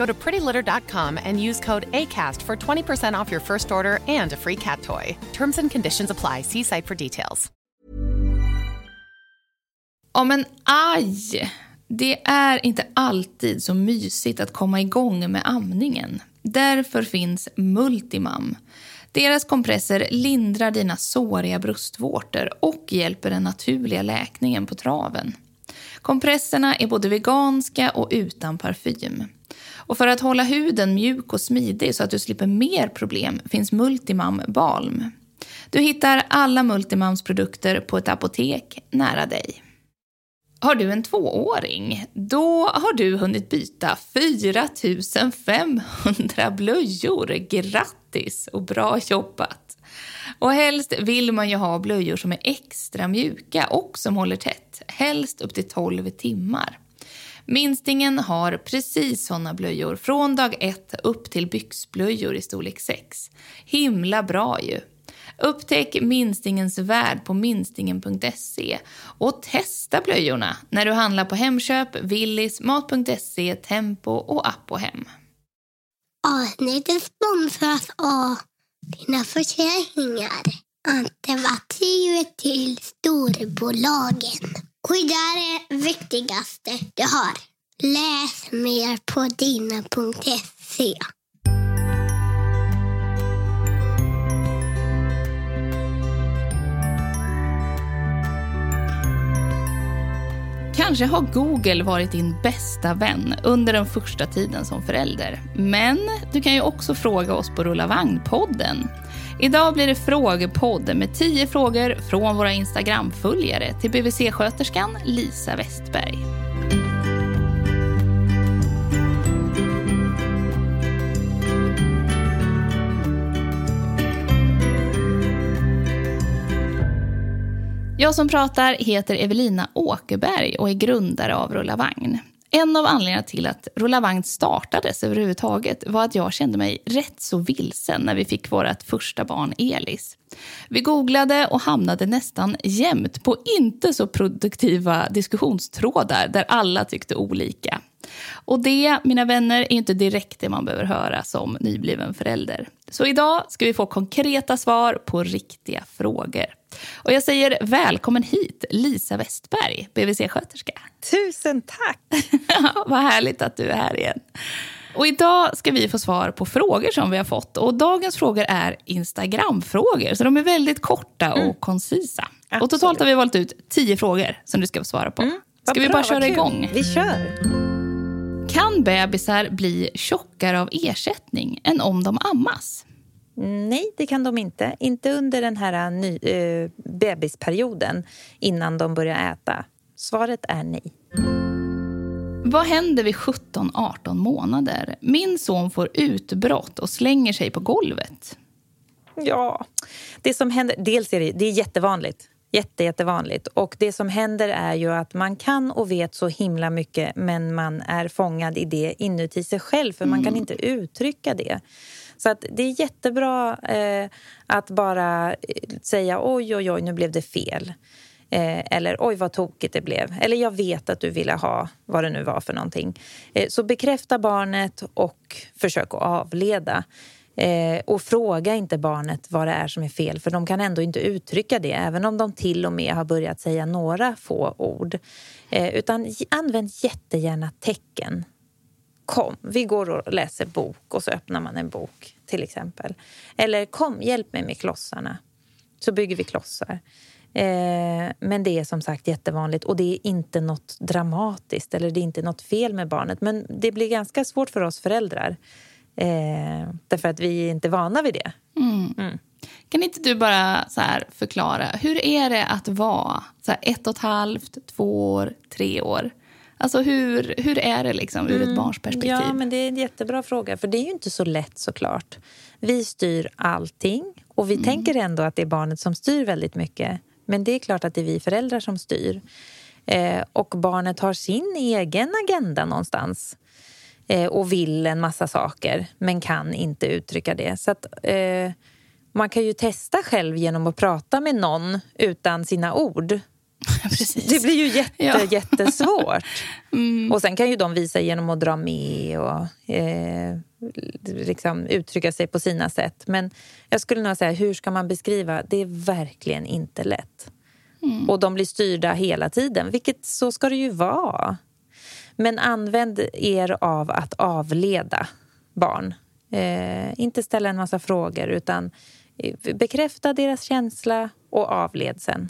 Go to prettylitter.com and use code ACAST for 20% off your first order and a free cat toy. Terms and conditions apply. See site for details. Ja, men aj! Det är inte alltid så mysigt att komma igång med amningen. Därför finns Multimam. Deras kompresser lindrar dina såriga bröstvårtor och hjälper den naturliga läkningen på traven. Kompresserna är både veganska och utan parfym. Och för att hålla huden mjuk och smidig så att du slipper mer problem finns Multimam Balm. Du hittar alla Multimams produkter på ett apotek nära dig. Har du en tvååring? Då har du hunnit byta 4 500 blöjor. Grattis och bra jobbat! Och helst vill man ju ha blöjor som är extra mjuka och som håller tätt. Helst upp till 12 timmar. Minstingen har precis såna blöjor från dag ett upp till byxblöjor i storlek 6. Himla bra ju! Upptäck minstingens värld på minstingen.se och testa blöjorna när du handlar på Hemköp, Willys, Mat.se, Tempo och Apohem. Avsnittet sponsras av dina försäkringar. Alternativet till storbolagen. Skydda är det viktigaste du har. Läs mer på dina.se. Kanske har Google varit din bästa vän under den första tiden som förälder. Men du kan ju också fråga oss på Rulla Vagn-podden. Idag blir det frågepodd med 10 frågor från våra Instagram-följare till BVC-sköterskan Lisa Westberg. Jag som pratar heter Evelina Åkerberg och är grundare av Rulla Vagn. En av anledningarna till att Rulla Vagn startades överhuvudtaget var att jag kände mig rätt så vilsen när vi fick vårt första barn Elis. Vi googlade och hamnade nästan jämt på inte så produktiva diskussionstrådar där alla tyckte olika. Och det, mina vänner, är inte direkt det man behöver höra som nybliven förälder. Så idag ska vi få konkreta svar på riktiga frågor. Och jag säger välkommen hit, Lisa Westberg, BVC-sköterska. Tusen tack! Vad härligt att du är här igen. Och idag ska vi få svar på frågor som vi har fått. Och dagens frågor är Instagram-frågor, så de är väldigt korta och mm. koncisa. Absolut. Och totalt har vi valt ut tio frågor som du ska få svara på. Mm. Ska vi bara köra igång? Vi kör! Kan bebisar bli tjockare av ersättning än om de ammas? Nej, det kan de inte. Inte under den här ny, äh, bebisperioden innan de börjar äta. Svaret är nej. Vad händer vid 17-18 månader? Min son får utbrott och slänger sig på golvet. Ja, det som händer... Dels är det, det är jättevanligt. Jätte, jättevanligt. Och det som händer är ju att man kan och vet så himla mycket men man är fångad i det inuti sig själv för mm. man kan mm. inte uttrycka det. Så att det är jättebra eh, att bara eh, säga oj, oj, oj, nu blev det fel. Eh, eller oj, vad tokigt det blev. Eller jag vet att du ville ha vad det nu var för någonting. Eh, så bekräfta barnet och försök att avleda. Eh, och fråga inte barnet vad det är som är fel för de kan ändå inte uttrycka det även om de till och med har börjat säga några få ord. Eh, utan använd jättegärna tecken kom, vi går och läser bok och så öppnar man en bok till exempel. Eller kom, hjälp mig med klossarna. Så bygger vi klossar. Eh, men det är som sagt jättevanligt och det är inte något dramatiskt eller det är inte något fel med barnet. Men det blir ganska svårt för oss föräldrar eh, därför att vi är inte vana vid det. Mm. Mm. Kan inte du bara så förklara, hur är det att vara så ett och ett halvt, två år, tre år? Alltså hur, hur är det liksom ur ett mm. barns perspektiv? Ja, men det är en jättebra fråga. För det är ju inte så lätt såklart. Vi styr allting och vi mm. tänker ändå att det är barnet som styr väldigt mycket. Men det är klart att det är vi föräldrar som styr. Eh, och barnet har sin egen agenda någonstans eh, och vill en massa saker men kan inte uttrycka det. Så att, eh, man kan ju testa själv genom att prata med någon utan sina ord. Precis. Det blir ju jätte, ja. jättesvårt. Mm. Och sen kan ju de visa genom att dra med och eh, liksom uttrycka sig på sina sätt. Men jag skulle nog säga, hur ska man beskriva? Det är verkligen inte lätt. Mm. Och de blir styrda hela tiden, vilket så ska det ju vara. Men använd er av att avleda barn. Eh, inte ställa en massa frågor, utan eh, bekräfta deras känsla och avled sen.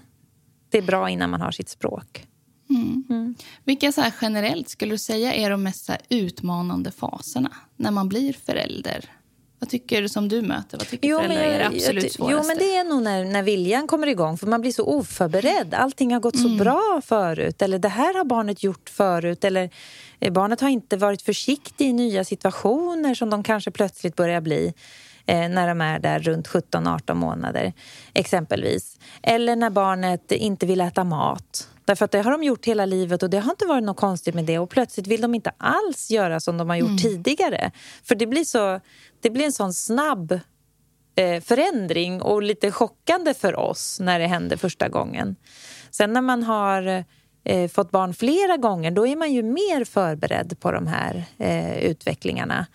Det är bra innan man har sitt språk. Mm. Mm. Vilka så generellt skulle du säga är de mest utmanande faserna när man blir förälder? Vad tycker du som du möter? Vad tycker jo, föräldrar är det absolut svåraste? Jo, men det är nog när, när viljan kommer igång. För man blir så oförberedd. Allting har gått mm. så bra förut. Eller det här har barnet gjort förut. Eller eh, barnet har inte varit försiktig i nya situationer som de kanske plötsligt börjar bli eh, när de är där runt 17-18 månader, exempelvis. Eller när barnet inte vill äta mat. Därför att det har de gjort hela livet och det har inte varit något konstigt med det. Och plötsligt vill de inte alls göra som de har gjort mm. tidigare. För det blir, så, det blir en sån snabb eh, förändring och lite chockande för oss när det händer första gången. Sen när man har eh, fått barn flera gånger, då är man ju mer förberedd på de här eh, utvecklingarna.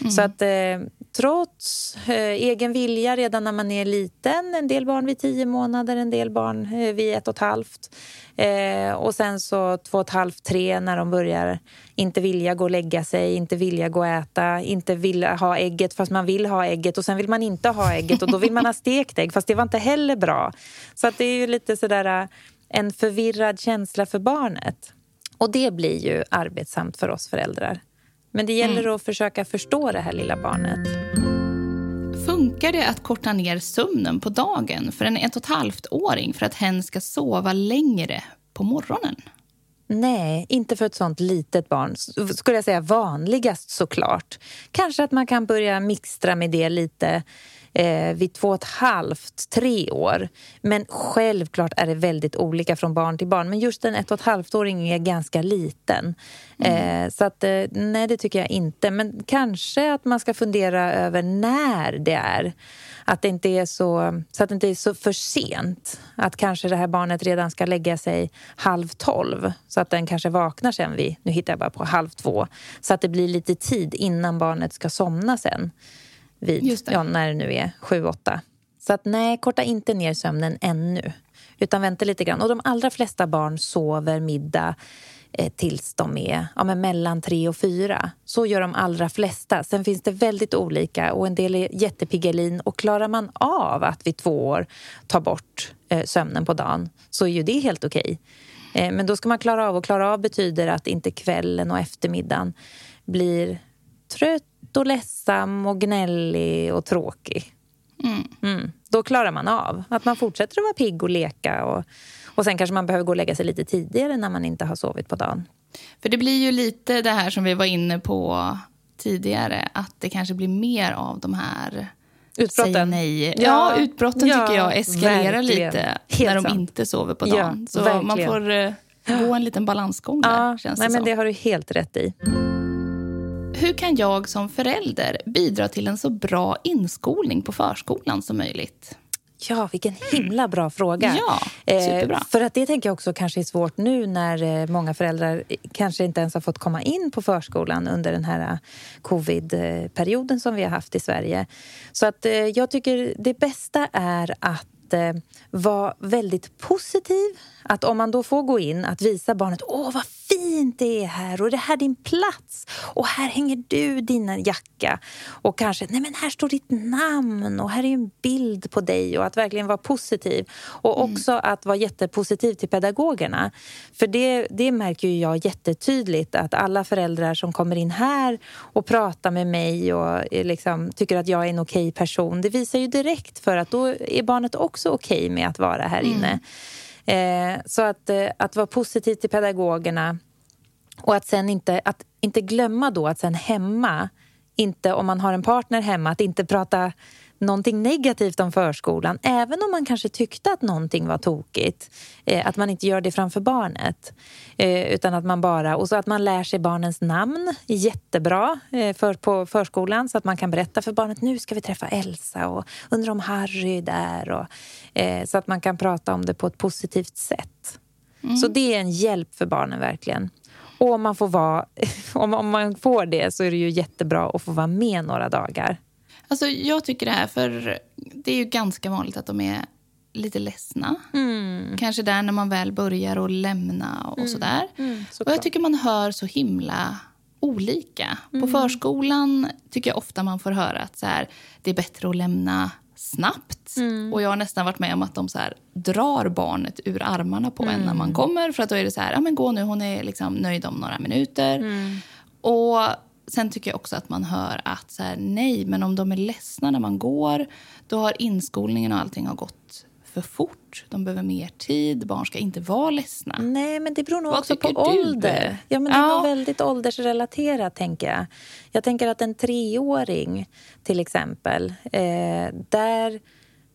Mm. Så att eh, trots eh, egen vilja redan när man är liten, en del barn vid tio månader, en del barn eh, vid ett och ett halvt eh, och sen så två och ett halvt, tre när de börjar inte vilja gå och lägga sig, inte vilja gå och äta, inte vilja ha ägget fast man vill ha ägget och sen vill man inte ha ägget och då vill man ha stekt ägg fast det var inte heller bra. Så att det är ju lite sådär eh, en förvirrad känsla för barnet. Och det blir ju arbetsamt för oss föräldrar. Men det gäller mm. att försöka förstå det här lilla barnet. Funkar det att korta ner sömnen på dagen för en ett och ett halvt-åring för att hen ska sova längre på morgonen? Nej, inte för ett sånt litet barn. Skulle jag säga vanligast såklart. Kanske att man kan börja mixtra med det lite eh, vid två och ett halvt, tre år. Men självklart är det väldigt olika från barn till barn. Men just en ett och ett halvt-åring är ganska liten. Mm. Eh, så att, eh, nej, det tycker jag inte. Men kanske att man ska fundera över när det är. Att det inte är så, så att det inte är så för sent. Att kanske det här barnet redan ska lägga sig halv tolv så att den kanske vaknar sen vid, nu hittar jag bara på, halv två. Så att det blir lite tid innan barnet ska somna sen vid, ja, när det nu är sju, åtta. Så att nej, korta inte ner sömnen ännu. Utan vänta lite grann. Och de allra flesta barn sover middag eh, tills de är ja, mellan tre och fyra. Så gör de allra flesta. Sen finns det väldigt olika och en del är jättepiggelin. Och klarar man av att vid två år ta bort eh, sömnen på dagen så är ju det helt okej. Eh, men då ska man klara av och klara av betyder att inte kvällen och eftermiddagen blir trött och ledsam och gnällig och tråkig. Mm. Mm. Då klarar man av att man fortsätter att vara pigg och leka. Och, och sen kanske man behöver gå och lägga sig lite tidigare när man inte har sovit på dagen. För det blir ju lite det här som vi var inne på tidigare. Att det kanske blir mer av de här Utbrotten? nej. Ja, ja utbrotten ja, tycker jag eskalerar verkligen. lite Helt när de sant. inte sover på dagen. Ja, så verkligen. man får uh, gå en liten balansgång där, ja, känns nej, det men som. Det har du helt rätt i. Hur kan jag som förälder bidra till en så bra inskolning på förskolan som möjligt? Ja, vilken himla bra fråga. Ja, superbra. Eh, för att det tänker jag också kanske är svårt nu när eh, många föräldrar kanske inte ens har fått komma in på förskolan under den här eh, covid-perioden som vi har haft i Sverige. Så att eh, jag tycker det bästa är att eh, vara väldigt positiv. Att om man då får gå in, att visa barnet åh vad fint det är här och det här är din plats och här hänger du din jacka och kanske, nej men här står ditt namn och här är en bild på dig och att verkligen vara positiv och mm. också att vara jättepositiv till pedagogerna. För det, det märker ju jag jättetydligt att alla föräldrar som kommer in här och pratar med mig och liksom, tycker att jag är en okej person, det visar ju direkt för att då är barnet också okej med att vara här inne. Mm. Eh, så att, eh, att vara positiv till pedagogerna och att sen inte, att inte glömma då att sen hemma, inte om man har en partner hemma, att inte prata någonting negativt om förskolan, även om man kanske tyckte att någonting var tokigt. Eh, att man inte gör det framför barnet. Eh, utan att man bara, och så att man lär sig barnens namn jättebra eh, för, på förskolan så att man kan berätta för barnet nu ska vi träffa Elsa och undra om Harry är där. Och, eh, så att man kan prata om det på ett positivt sätt. Mm. Så det är en hjälp för barnen verkligen. Och om man, får vara, om, om man får det så är det ju jättebra att få vara med några dagar. Alltså, jag tycker det här, för det är ju ganska vanligt att de är lite ledsna. Mm. Kanske där när man väl börjar att lämna och mm. sådär. Mm, och jag tycker man hör så himla olika. På mm. förskolan tycker jag ofta man får höra att så här, det är bättre att lämna snabbt. Mm. Och jag har nästan varit med om att de så här, drar barnet ur armarna på en när man mm. kommer. För att då är det så här, ja men gå nu, hon är liksom nöjd om några minuter. Och Sen tycker jag också att man hör att så här, nej, men om de är ledsna när man går då har inskolningen och allting har gått för fort. De behöver mer tid. Barn ska inte vara ledsna. Nej, men det beror nog Vad också på ålder. Ja, men det är ja. väldigt åldersrelaterat, tänker jag. Jag tänker att en treåring, till exempel, eh, där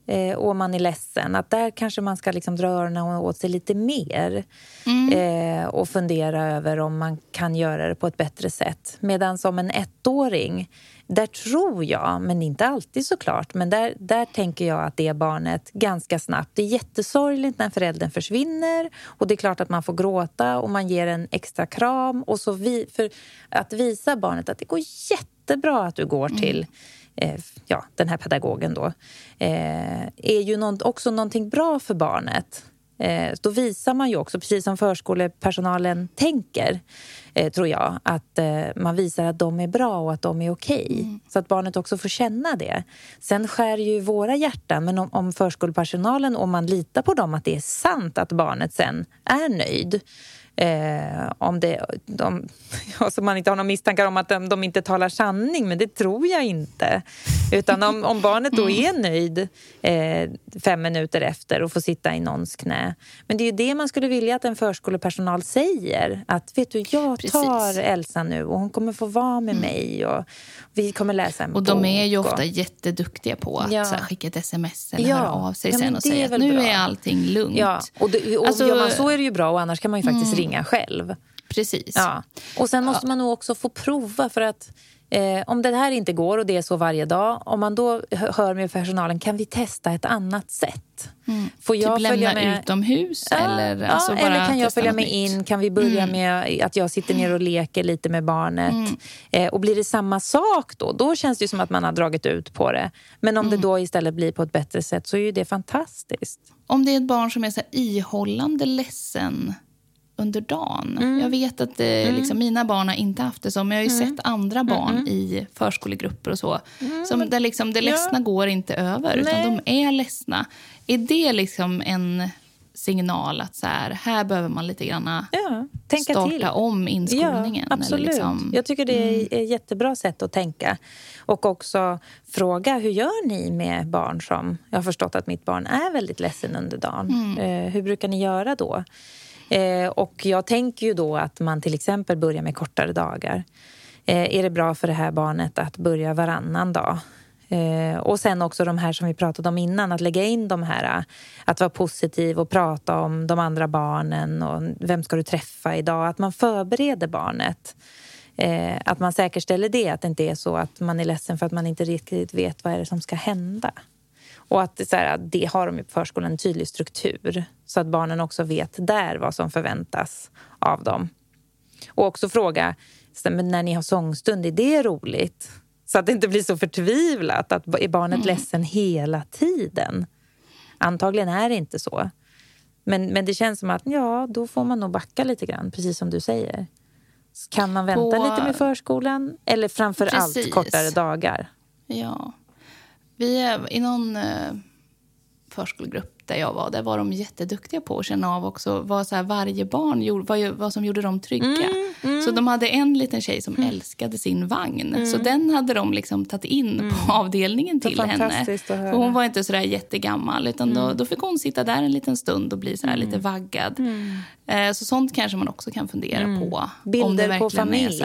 eh, och man är ledsen, att där kanske man ska liksom dra öronen åt sig lite mer mm. eh, och fundera över om man kan göra det på ett bättre sätt. Medan som en ettåring, där tror jag, men inte alltid såklart, men där, där tänker jag att det barnet ganska snabbt... Det är jättesorgligt när föräldern försvinner och det är klart att man får gråta och man ger en extra kram. Och så vi, för att visa barnet att det går jättebra att du går mm. till ja, den här pedagogen då, eh, är ju också någonting bra för barnet. Eh, då visar man ju också, precis som förskolepersonalen tänker, eh, tror jag, att eh, man visar att de är bra och att de är okej. Okay, mm. Så att barnet också får känna det. Sen skär ju våra hjärtan, men om, om förskolepersonalen, om man litar på dem att det är sant att barnet sen är nöjd, Eh, om det, de, alltså man inte har några misstankar om att de, de, inte talar sanning, men det tror jag inte. Utan om, om barnet då är nöjd eh, fem minuter efter och får sitta i någons knä. Men det är ju det man skulle vilja att en förskolepersonal säger. Att vet du, jag tar Precis. Elsa nu och hon kommer få vara med mm. mig och vi kommer läsa en Och de är ju ofta och... jätteduktiga på att ja. här, skicka ett sms eller ja. höra av sig ja, sen och säga att nu bra. är allting lugnt. Ja, och, det, och alltså, gör man så är det ju bra och annars kan man ju faktiskt mm. ringa själv. Precis. Ja. Och sen måste man nog också få prova för att Eh, om det här inte går och det är så varje dag, om man då hör med personalen, kan vi testa ett annat sätt? Mm. Får jag typ följa lämna med? utomhus? Ja, eller, ja, alltså eller kan jag följa med in? Kan vi börja mm. med att jag sitter ner och leker lite med barnet? Mm. Eh, och blir det samma sak då, då känns det som att man har dragit ut på det. Men om det mm. då istället blir på ett bättre sätt så är det fantastiskt. Om det är ett barn som är så ihållande ledsen under dagen. Mm. Jag vet att det, mm. liksom, mina barn har inte haft det så, men jag har ju mm. sett andra barn mm. i förskolegrupper och så. Mm. Som där liksom, det ledsna ja. går inte över, Nej. utan de är ledsna. Är det liksom en signal att så här, här behöver man lite grann ja, starta till. om inskolningen? Ja, absolut. Liksom. Jag tycker det är mm. ett jättebra sätt att tänka. Och också fråga, hur gör ni med barn som... Jag har förstått att mitt barn är väldigt ledsen under dagen. Mm. Eh, hur brukar ni göra då? Eh, och jag tänker ju då att man till exempel börjar med kortare dagar. Eh, är det bra för det här barnet att börja varannan dag? Eh, och sen också de här som vi pratade om innan, att lägga in de här, att vara positiv och prata om de andra barnen och vem ska du träffa idag? Att man förbereder barnet. Eh, att man säkerställer det, att det inte är så att man är ledsen för att man inte riktigt vet vad är det som ska hända. Och att så här, det har de på förskolan en tydlig struktur så att barnen också vet där vad som förväntas av dem. Och också fråga, när ni har sångstund, är det roligt? Så att det inte blir så förtvivlat, att är barnet mm. ledsen hela tiden? Antagligen är det inte så. Men, men det känns som att ja, då får man nog backa lite grann, precis som du säger. Kan man vänta På- lite med förskolan? Eller framför allt Precis. kortare dagar? Ja. Vi är i någon eh, förskolegrupp där jag var, där var de jätteduktiga på att känna av också vad så här, varje barn gjorde, vad, vad som gjorde dem trygga. Mm, Så de hade en liten tjej som älskade sin vagn. Så den hade de liksom tagit in på avdelningen Så till henne. Mm. Mm. För hon var inte så där jättegammal. Utan då, då fick hon sitta där en liten stund och bli så här lite vaggad. Eh, Så sånt kanske man också kan fundera på. om det Mm. Bilder på är familj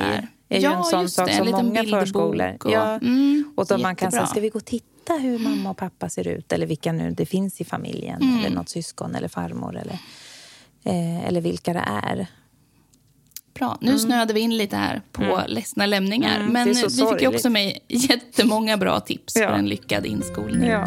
är ju ja, en sån just sak som många förskolor... Och, ja, mm, och då man kan säga, ska vi gå och titta hur mamma och pappa ser ut? Eller vilka nu det finns i familjen. Mm. Eller något syskon eller farmor. Eller, eh, eller vilka det är. Bra. Nu snöade vi in lite här på ledsna lämningar. Mm, men vi fick ju också med jättemånga bra tips Ja. för en lyckad inskolning. Ja.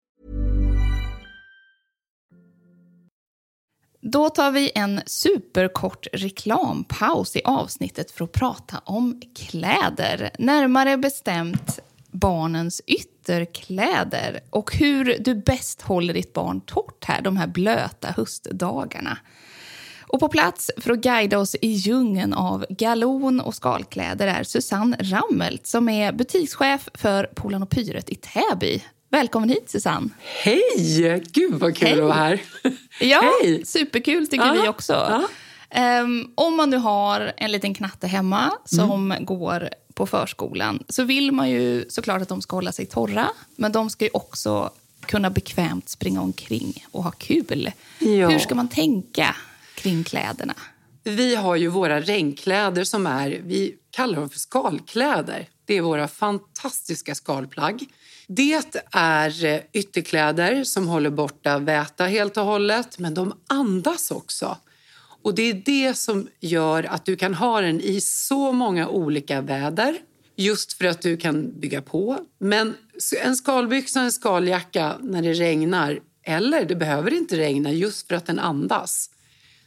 Då tar vi en superkort reklampaus i avsnittet för att prata om kläder. Närmare bestämt barnens ytterkläder och hur du bäst håller ditt barn torrt här de här blöta höstdagarna. Och på plats för att guida oss i djungeln av galon och skalkläder är Susanne Rammelt som är butikschef för Polan och Pyret i Täby. Välkommen hit Susanne! Hej! Gud vad kul Hej. att vara här. Ja, Hej! superkul tycker Ja, vi också. ja. Ehm, om man nu har en liten knatte hemma som går på förskolan så vill man ju såklart att de ska hålla sig torra. Men de ska ju också kunna bekvämt springa omkring och ha kul. Ja. Hur ska man tänka kring kläderna? Vi har ju våra regnkläder som är, vi kallar dem för skalkläder. Det är våra fantastiska skalplagg. Det är eh, ytterkläder som håller borta väta helt och hållet, men de andas också. Och det är det som gör att du kan ha den i så många olika väder. Just för att du kan bygga på. Men en skalbyxa och en skaljacka när det regnar, eller det behöver inte regna just för att den andas.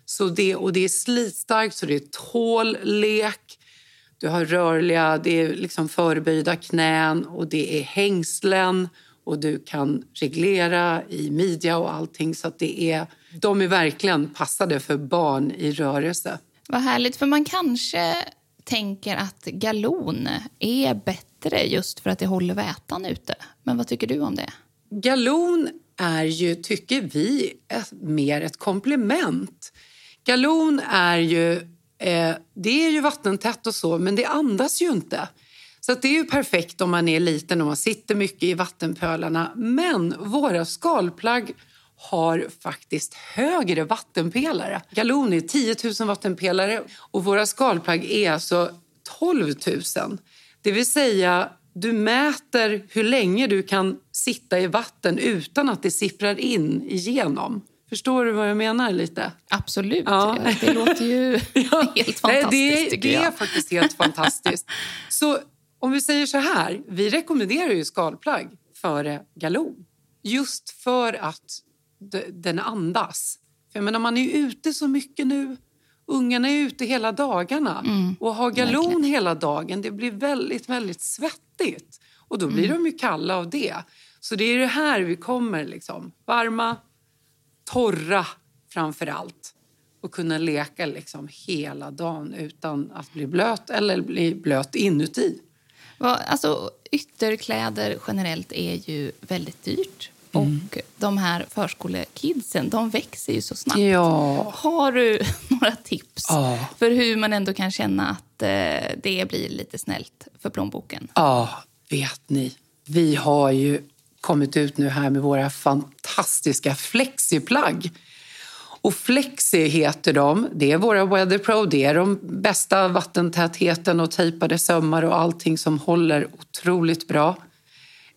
Så det, och det är slitstarkt, så det tål lek. Du har rörliga, det är liksom förböjda knän och det är hängslen och du kan reglera i midja och allting. Så det är, de är verkligen passade för barn i rörelse. Vad härligt, för man kanske tänker att galon är bättre just för att det håller vätan ute. Men vad tycker du om det? Galon är ju, tycker vi, mer ett komplement. Galon är ju, eh, det är ju vattentätt och så, men det andas ju inte. Så att det är ju perfekt om man är liten och man sitter mycket i vattenpölarna. Men våra skalplagg har faktiskt högre vattenpelare. Galon är 10 000 vattenpelare och våra skalplagg är alltså 12 000. Det vill säga, du mäter hur länge du kan sitta i vatten utan att det sipprar in igenom. Förstår du vad jag menar lite? Absolut. Ja. Det låter ju helt fantastiskt, Nej, det, det jag. är faktiskt helt fantastiskt. Så om vi säger så här, vi rekommenderar ju skalplagg före galon. Just för att den andas. För jag menar, man är ju ute så mycket nu. Ungarna är ute hela dagarna. Mm, och har galon verkligen. hela dagen, det blir väldigt, väldigt svettigt. Och då blir mm. de ju kalla av det. Så det är det här vi kommer. Liksom. Varma, torra framför allt. Och kunna leka liksom hela dagen utan att bli blöt eller bli blöt inuti. Alltså, ytterkläder generellt är ju väldigt dyrt. Mm. Och de här förskolekidsen, de växer ju så snabbt. Ja. Har du några tips ja. för hur man ändå kan känna att eh, det blir lite snällt för plånboken? Ja, vet ni. Vi har ju kommit ut nu här med våra fantastiska flexiplagg. Och Flexi heter de. Det är våra Weatherpro. Det är de bästa vattentätheten och tejpade sömmar och allting som håller otroligt bra.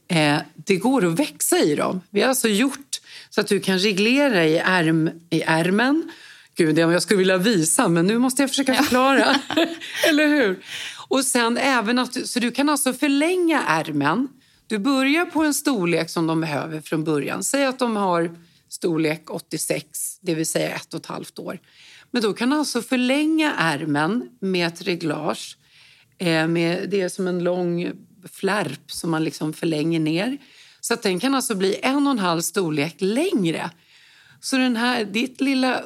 Eh, det går att växa i dem. Vi har alltså gjort så att du kan reglera i, ärm, i ärmen. Gud, jag skulle vilja visa, men nu måste jag försöka förklara. Eller hur? Och sen även att, så du kan alltså förlänga ärmen. Du börjar på en storlek som de behöver från början. Säg att de har storlek 86, det vill säga ett och ett halvt år. Men då kan du alltså förlänga ärmen med ett reglage. Eh, med, det är som en lång flärp som man liksom förlänger ner. Så att den kan alltså bli en och en halv storlek längre. Så den här, ditt lilla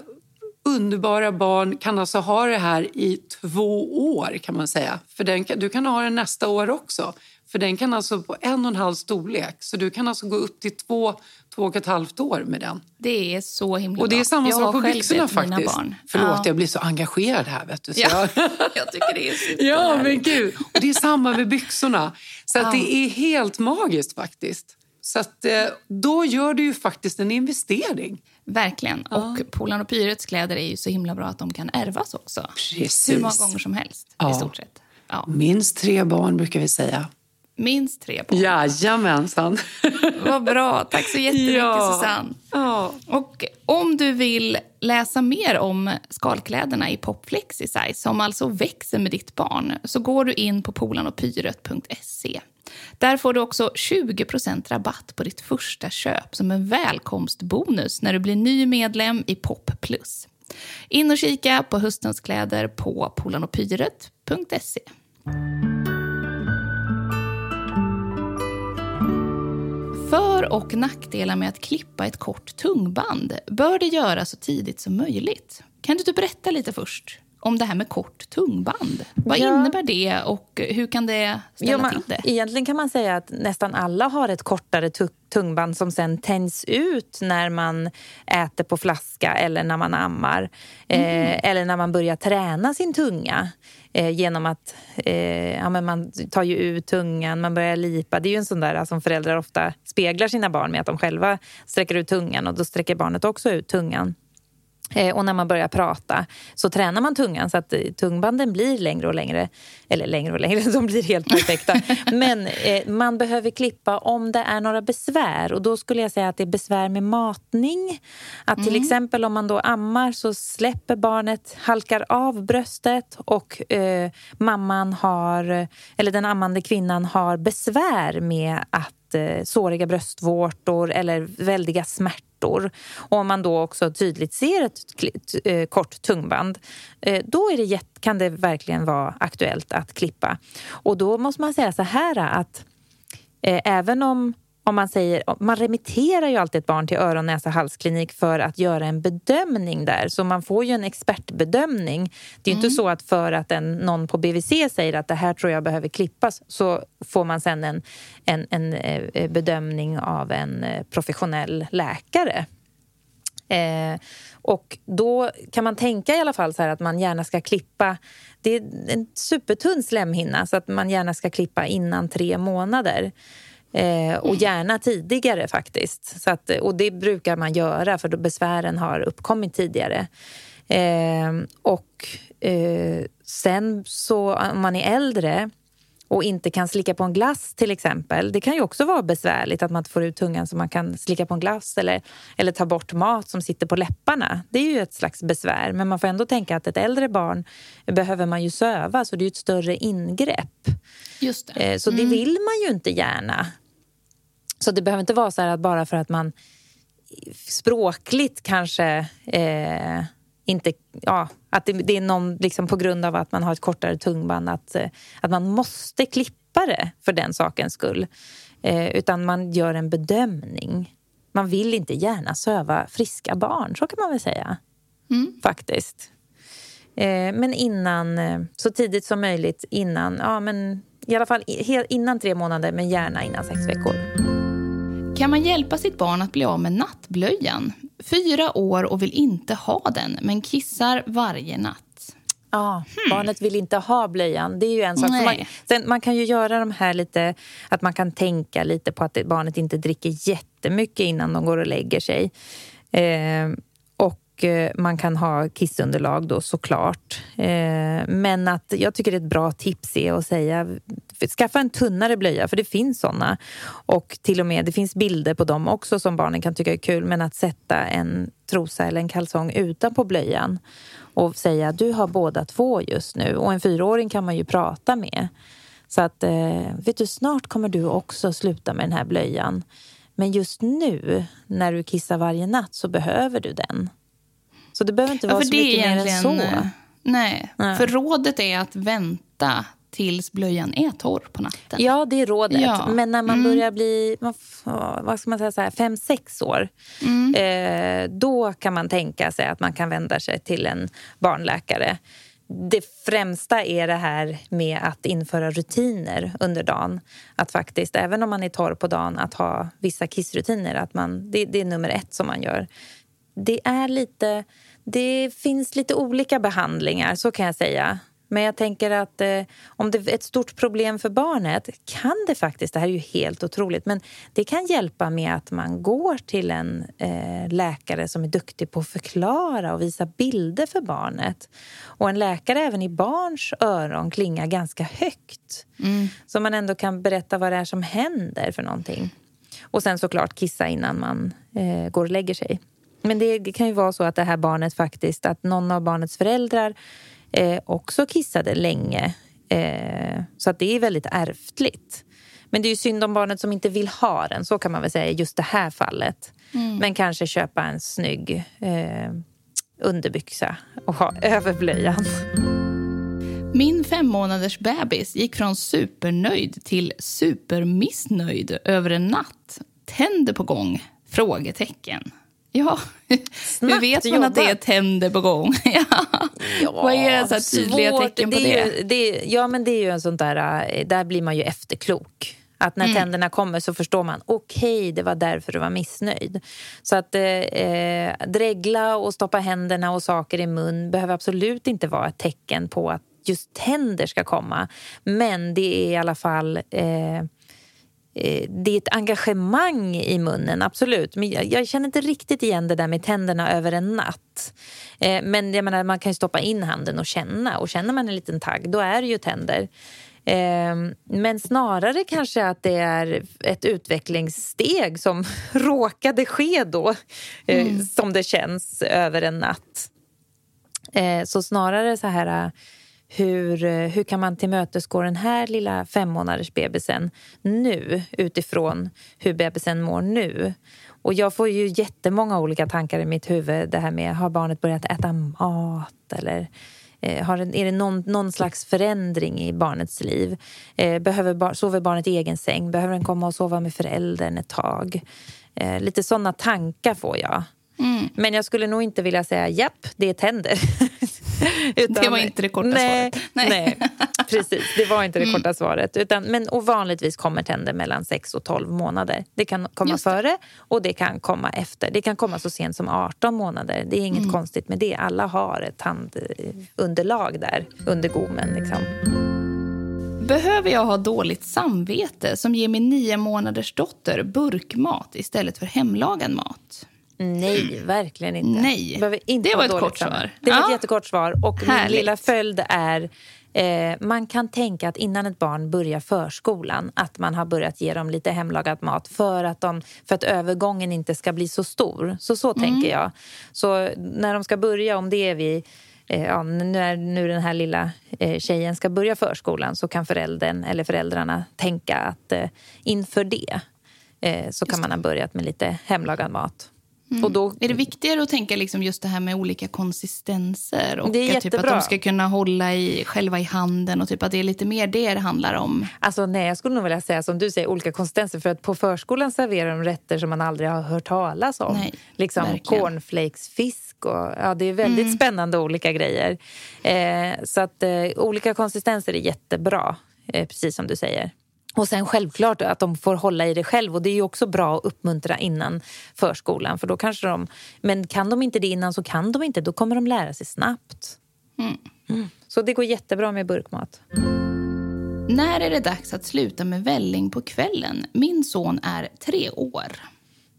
underbara barn kan alltså ha det här i två år kan man säga. För den, du kan ha den nästa år också. För den kan alltså på en och en halv storlek. Så du kan alltså gå upp till två, två och ett halvt år med den. Det är så himla Och det är samma jag sak på byxorna faktiskt. Barn. Förlåt, ja. jag blir så engagerad här. Vet du, så ja. jag... jag tycker det är super Ja, men gud. Och det är samma med byxorna. Så ja. det är helt magiskt faktiskt. Så att, eh, då gör du ju faktiskt en investering. Verkligen. Ja. Och Polan och Pyrets kläder är ju så himla bra att de kan ärvas också. Precis. Hur många gånger som helst ja. i stort sett. Ja. Minst tre barn brukar vi säga. Minst tre barn. Jajamensan. Vad bra. Tack så jättemycket, ja. Susanne. Ja. Och om du vill läsa mer om skalkläderna i Pop Flexi Size som alltså växer med ditt barn så går du in på polanopyret.se. Där får du också 20% rabatt på ditt första köp som en välkomstbonus när du blir ny medlem i Pop Plus. In och kika på höstens kläder på polanopyret.se. För och nackdelar med att klippa ett kort tungband bör det göras så tidigt som möjligt. Kan du typ berätta lite först om det här med kort tungband? Vad ja. innebär det och hur kan det ställa jo, man, till det? Egentligen kan man säga att nästan alla har ett kortare tungband som sen tänds ut när man äter på flaska eller när man ammar. Mm. Eh, eller när man börjar träna sin tunga eh, genom att eh, ja, men man tar ju ut tungan, man börjar lipa. Det är ju en sån där som föräldrar ofta speglar sina barn med att de själva sträcker ut tungan och då sträcker barnet också ut tungan. Eh, och när man börjar prata så tränar man tungan så att eh, tungbanden blir längre och längre. Eller längre och längre, de blir helt perfekta. Men eh, man behöver klippa om det är några besvär. Och då skulle jag säga att det är besvär med matning. Att till mm. exempel om man då ammar så släpper barnet, halkar av bröstet och eh, mamman har, eller den ammande kvinnan har besvär med att eh, såriga bröstvårtor eller väldiga smärtor och om man då också tydligt ser ett eh, kort tungband eh, då är det, kan det verkligen vara aktuellt att klippa. Och då måste man säga så här att eh, även om om man säger, man remitterar ju alltid ett barn till öron, näsa, halsklinik för att göra en bedömning där. Så man får ju en expertbedömning. Det är mm. inte så att för att en, någon på BVC säger att det här tror jag behöver klippas så får man sen en, en, en eh, bedömning av en eh, professionell läkare. Eh, och då kan man tänka i alla fall så att man gärna ska klippa det är en supertunn slemhinna så att man gärna ska klippa innan tre månader. Eh, och gärna tidigare faktiskt. Så att, och det brukar man göra för då besvären har uppkommit tidigare. Eh, och eh, sen så om man är äldre och inte kan slicka på en glass till exempel. Det kan ju också vara besvärligt att man inte får ut tungan så man kan slicka på en glass eller, eller ta bort mat som sitter på läpparna. Det är ju ett slags besvär. Men man får ändå tänka att ett äldre barn behöver man ju söva så det är ett större ingrepp. Just det. Eh, så mm. det vill man ju inte gärna Så det behöver inte vara så att bara för att man språkligt kanske eh, inte... Ja, att det, det är någon, liksom på grund av att man har ett kortare tungband att, eh, att man måste klippa det för den sakens skull. Eh, utan man gör en bedömning. Man vill inte gärna söva friska barn, så kan man väl säga. Mm. Faktiskt. Eh, men innan, eh, så tidigt som möjligt innan, ja men i alla fall innan tre månader men gärna innan sex veckor. Kan man hjälpa sitt barn att bli av med nattblöjan? Fyra år och vill inte ha den, men kissar varje natt. Ja, hmm. barnet vill inte ha blöjan. Det är ju en sak. Man, sen, man kan ju göra de här lite, att man kan tänka lite på att barnet inte dricker jättemycket innan de går och lägger sig. Eh, Eh, man kan ha kissunderlag då såklart. Eh, men att jag tycker ett bra tips är att säga skaffa en tunnare blöja, för det finns såna. Och till och med, det finns bilder på dem också som barnen kan tycka är kul. Men att sätta en trosa eller en kalsong utanpå blöjan och säga du har båda två just nu. Och en fyraåring kan man ju prata med. Så att, eh, vet du, snart kommer du också sluta med den här blöjan. Men just nu, när du kissar varje natt, så behöver du den. Så det behöver inte vara ja, så mycket mer än så. Nej. nej, för rådet är att vänta tills blöjan är torr på natten. Ja, det är rådet. Ja. Men när man mm. börjar bli vad ska man säga, så här, fem, sex år mm. eh, då kan man tänka sig att man kan vända sig till en barnläkare. Det främsta är det här med att införa rutiner under dagen. Att faktiskt, även om man är torr på dagen, att ha vissa kissrutiner. Att man, det, det är nummer ett som man gör det är lite... Det finns lite olika behandlingar, så kan jag säga. Men jag tänker att eh, om det är ett stort problem för barnet kan det faktiskt, det här är ju helt otroligt, men det kan hjälpa med att man går till en eh, läkare som är duktig på att förklara och visa bilder för barnet. Och en läkare även i barns öron klingar ganska högt. Mm. Så man ändå kan berätta vad det är som händer för någonting. Och sen såklart kissa innan man eh, går och lägger sig. Men det kan ju vara så att det här barnet faktiskt, att någon av barnets föräldrar eh, också kissade länge. Eh, så att det är väldigt ärftligt. Men det är ju synd om barnet som inte vill ha den, så kan man väl säga i just det här fallet. Mm. Men kanske köpa en snygg eh, underbyxa och ha över blöjan. Min fem månaders bebis gick från supernöjd till supermissnöjd över en natt. Tänder på gång? Frågetecken. Ja, hur vet man jobbat. att det är tänder på gång? ja. ja. Vad är så tydliga tecken på det? det? Ju, det ja, men det är ju en sån där... Eh, där blir man ju efterklok. Att när mm. tänderna kommer så förstår man okej, okay, det var därför du var missnöjd. Så att eh, eh, dregla och stoppa händerna och saker i mun behöver absolut inte vara ett tecken på att just tänder ska komma. Men det är i alla fall... Eh, det är ett engagemang i munnen, absolut. Men jag, jag, känner inte riktigt igen det där med tänderna över en natt. Eh, men jag menar, man kan stoppa in handen och känna. Och känner man en liten tagg, då är det ju tänder. Eh, men snarare kanske att det är ett utvecklingssteg som råkade ske då, mm. som det känns, över en natt. så snarare så här hur, eh, hur kan man tillmötesgå den här lilla fem månaders bebisen nu utifrån hur bebisen mår nu? Och jag får ju jättemånga olika tankar i mitt huvud. Det här med, har barnet börjat äta mat? Eller eh, har är det någon, någon slags förändring i barnets liv? Eh, behöver sover barnet i egen säng? Behöver den komma och sova med föräldern ett tag? Lite såna tankar får jag. Mm. Men jag skulle nog inte vilja säga japp, det är tänder. Utan, det var inte det korta nej, svaret. Nej. nej. precis. Det var inte det mm. korta svaret. Utan, men och vanligtvis kommer tänder mellan 6 och 12 månader. Det kan komma före och det kan komma efter. Det kan komma så sent som 18 månader. Det är inget mm. konstigt med det. Alla har ett tandunderlag där under gommen. Liksom. Behöver jag ha dåligt samvete som ger min nio månaders dotter burkmat istället för hemlagad mat? Nej, verkligen inte. Nej, inte det var ett kort svar. Det var ja. ett jättekort svar. Och Härligt. min lilla följd är Eh, man kan tänka att innan ett barn börjar förskolan att man har börjat ge dem lite hemlagad mat för att, de, för att övergången inte ska bli så stor. Så så mm. tänker jag. Så när de ska börja, om det är vi eh, ja, när nu den här lilla eh, tjejen ska börja förskolan så kan föräldern eller föräldrarna tänka att eh, inför det eh, så kan man ha börjat med lite hemlagad mat. Mm. Och då, är det viktigare att tänka liksom just det här med olika konsistenser? Och typ att de ska kunna hålla i, själva i handen och typ att det är lite mer det det handlar om? Alltså nej, jag skulle nog vilja säga som du säger, olika konsistenser. För att på förskolan serverar de rätter som man aldrig har hört talas om. Nej, liksom verkligen. cornflakesfisk och ja, det är väldigt Mm. spännande olika grejer. Eh, så att eh, olika konsistenser är jättebra, eh, precis som du säger. Och sen självklart att de får hålla i det själv. Och det är också bra att uppmuntra innan förskolan. För då kanske de, men kan de inte det innan så kan de inte. Då kommer de lära sig snabbt. Mm. Så det går jättebra med burkmat. När är det dags att sluta med välling på kvällen? Min son är tre år.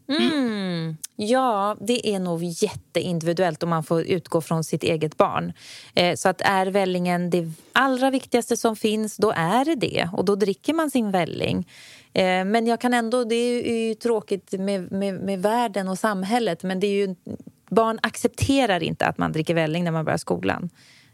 Mm. Ja, det är nog jätteindividuellt om man får utgå från sitt eget barn. Eh, så att är vällingen det allra viktigaste som finns, då är det det. Och då dricker man sin välling. Eh, men jag kan ändå, det är ju tråkigt med, med, med världen och samhället men det är ju, barn accepterar inte att man dricker välling när man börjar skolan.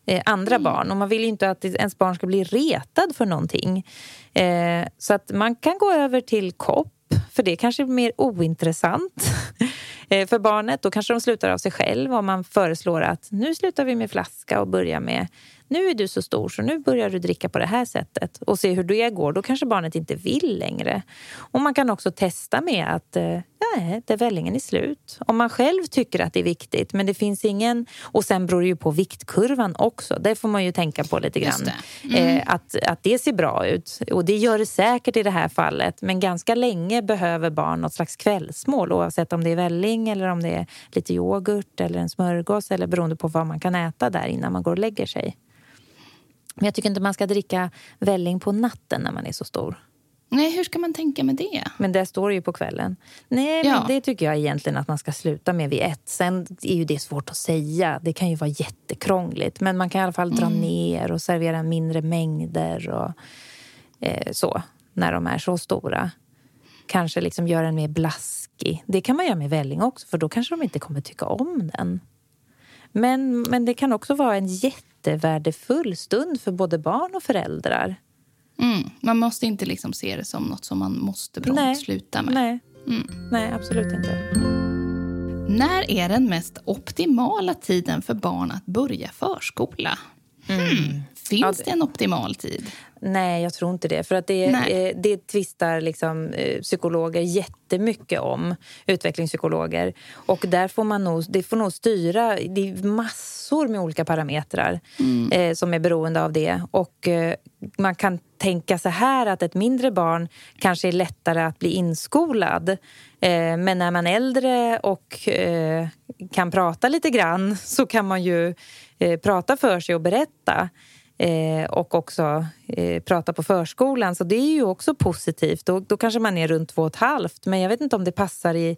Eh, andra barn. Och man vill ju inte att ens barn ska bli retad för någonting. Eh, så att man kan gå över till kopp för det kanske är mer ointressant eh, för barnet. Då kanske de slutar av sig själv om man föreslår att nu slutar vi med flaska och börjar med nu är du så stor så nu börjar du dricka på det här sättet och se hur det går. Då kanske barnet inte vill längre. Och man kan också testa med att eh, nej, det är vällingen är slut. Om man själv tycker att det är viktigt men det finns ingen... Och sen beror det ju på viktkurvan också. Det får man ju tänka på lite grann. det. Mm. Eh, att, att det ser bra ut. Och det gör det säkert i det här fallet. Men ganska länge behöver barn något slags kvällsmål oavsett om det är välling eller om det är lite yoghurt eller en smörgås eller beroende på vad man kan äta där innan man går och lägger sig. Men jag tycker inte man ska dricka välling på natten när man är så stor. Nej, hur ska man tänka med det? Men det står ju på kvällen. Nej, Ja. men det tycker jag egentligen att man ska sluta med vid ett. Sen är ju det svårt att säga. Det kan ju vara jättekrångligt. Men man kan i alla fall dra Mm. ner och servera mindre mängder och eh, så. När de är så stora. Kanske liksom göra den mer blaskig. Det kan man göra med välling också för då kanske de inte kommer tycka om den. Men, men det kan också vara en jättevärdefull stund för både barn och föräldrar. Mm. Man måste inte liksom se det som något som man måste prompt Nej. sluta med. Nej, Mm. nej absolut inte. När är den mest optimala tiden för barn att börja förskola? Hmm. Finns Ja, det... det- en optimal tid? Nej, jag tror inte det. För att det, eh, det tvistar liksom, eh, psykologer jättemycket om, utvecklingspsykologer. Och där får man nog, det får nog styra, det är massor med olika parametrar eh, som är beroende av det. Och eh, man kan tänka så här att ett mindre barn kanske är lättare att bli inskolad. Eh, men när man är äldre och eh, kan prata lite grann så kan man ju prata för sig och berätta eh, och också eh, prata på förskolan. Så det är ju också positivt. Då, då kanske man är runt två och ett halvt. Men jag vet inte om det passar i,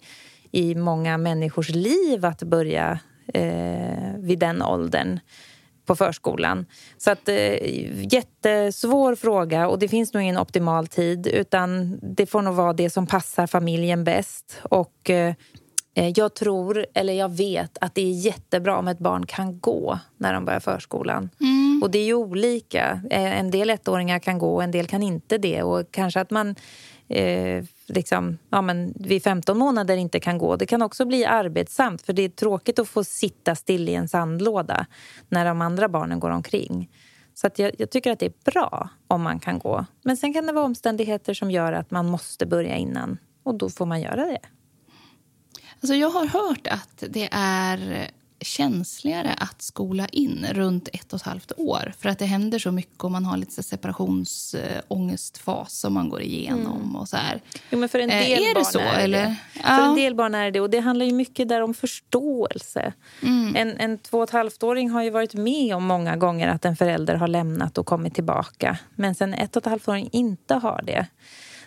i många människors liv att börja eh, vid den åldern på förskolan. Så att, eh, jättesvår fråga och det finns nog ingen optimal tid utan det får nog vara det som passar familjen bäst. Och eh, eh jag tror, eller jag vet, att det är jättebra om ett barn kan gå när de börjar förskolan. Mm. Och det är ju olika. Eh, en del ettåringar kan gå och en del kan inte det. Och kanske att man eh, liksom, ja, men vid 15 månader inte kan gå. Det kan också bli arbetsamt för det är tråkigt att få sitta still i en sandlåda när de andra barnen går omkring. Så att jag, jag tycker att det är bra om man kan gå. Men sen kan det vara omständigheter som gör att man måste börja innan. Och då får man göra det. Alltså jag har hört att det är känsligare att skola in runt ett och ett halvt år. För att det händer så mycket och man har lite så separationsångestfas som man går igenom. och så här. Jo, men för en Eh, del är det barn så, är det. eller? det. Ja. För en del barn är det det. Och det handlar ju mycket där om förståelse. Mm. En, en två och ett halvt-åring har ju varit med om många gånger att en förälder har lämnat och kommit tillbaka. Men sen ett och ett halvt-åring inte har det.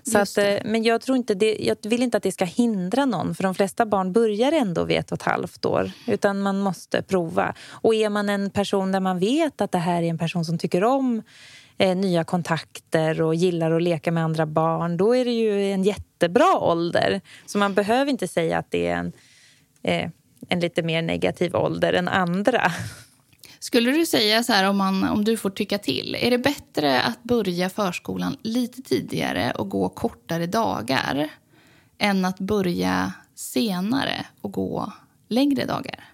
Så att, eh, men jag, tror inte det, jag vill inte att det ska hindra någon för de flesta barn börjar ändå vid ett och ett halvt år. Utan man måste prova. Och är man en person där man vet att det här är en person som tycker om eh, nya kontakter och gillar att leka med andra barn då är det ju en jättebra ålder. Så man behöver inte säga att det är en, eh, en lite mer negativ ålder än andra. Skulle du säga så här, om, man, om du får tycka till, är det bättre att börja förskolan lite tidigare och gå kortare dagar? än att börja senare och gå längre dagar?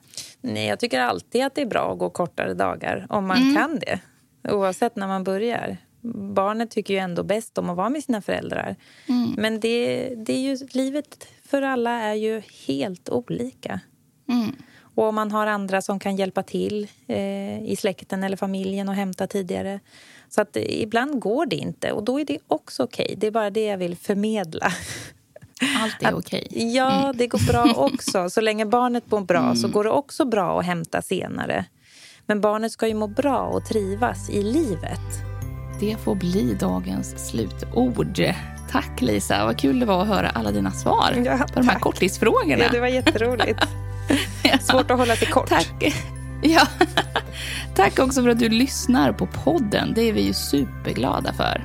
Nej, jag tycker alltid att det är bra att gå kortare dagar om man Mm. kan det. Oavsett när man börjar. Barnet tycker ju ändå bäst om att vara med sina föräldrar. Mm. Men det, det är ju, livet för alla är ju helt olika. Mm. Och om man har andra som kan hjälpa till eh, i släkten eller familjen och hämta tidigare. Så att eh, ibland går det inte och då är det också okej. Det är bara det jag vill förmedla. Allt är okej. Ja, det går bra också. Så länge barnet mår bra så går det också bra att hämta senare. Men barnet ska ju må bra och trivas i livet. Det får bli dagens slutord. Tack Lisa, vad kul det var att höra alla dina svar Ja, på de här korttidsfrågorna. Ja, det var jätteroligt. Svårt att hålla sig kort. Tack. Ja. Tack också för att du lyssnar på podden. Det är vi ju superglada för.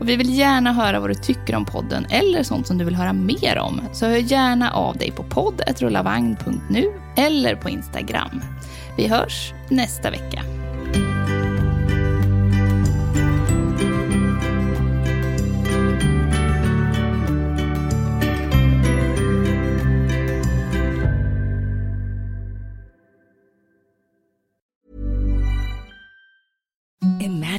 Och vi vill gärna höra vad du tycker om podden eller sånt som du vill höra mer om. Så hör gärna av dig på podd.rullavagn.nu eller på Instagram. Vi hörs nästa vecka.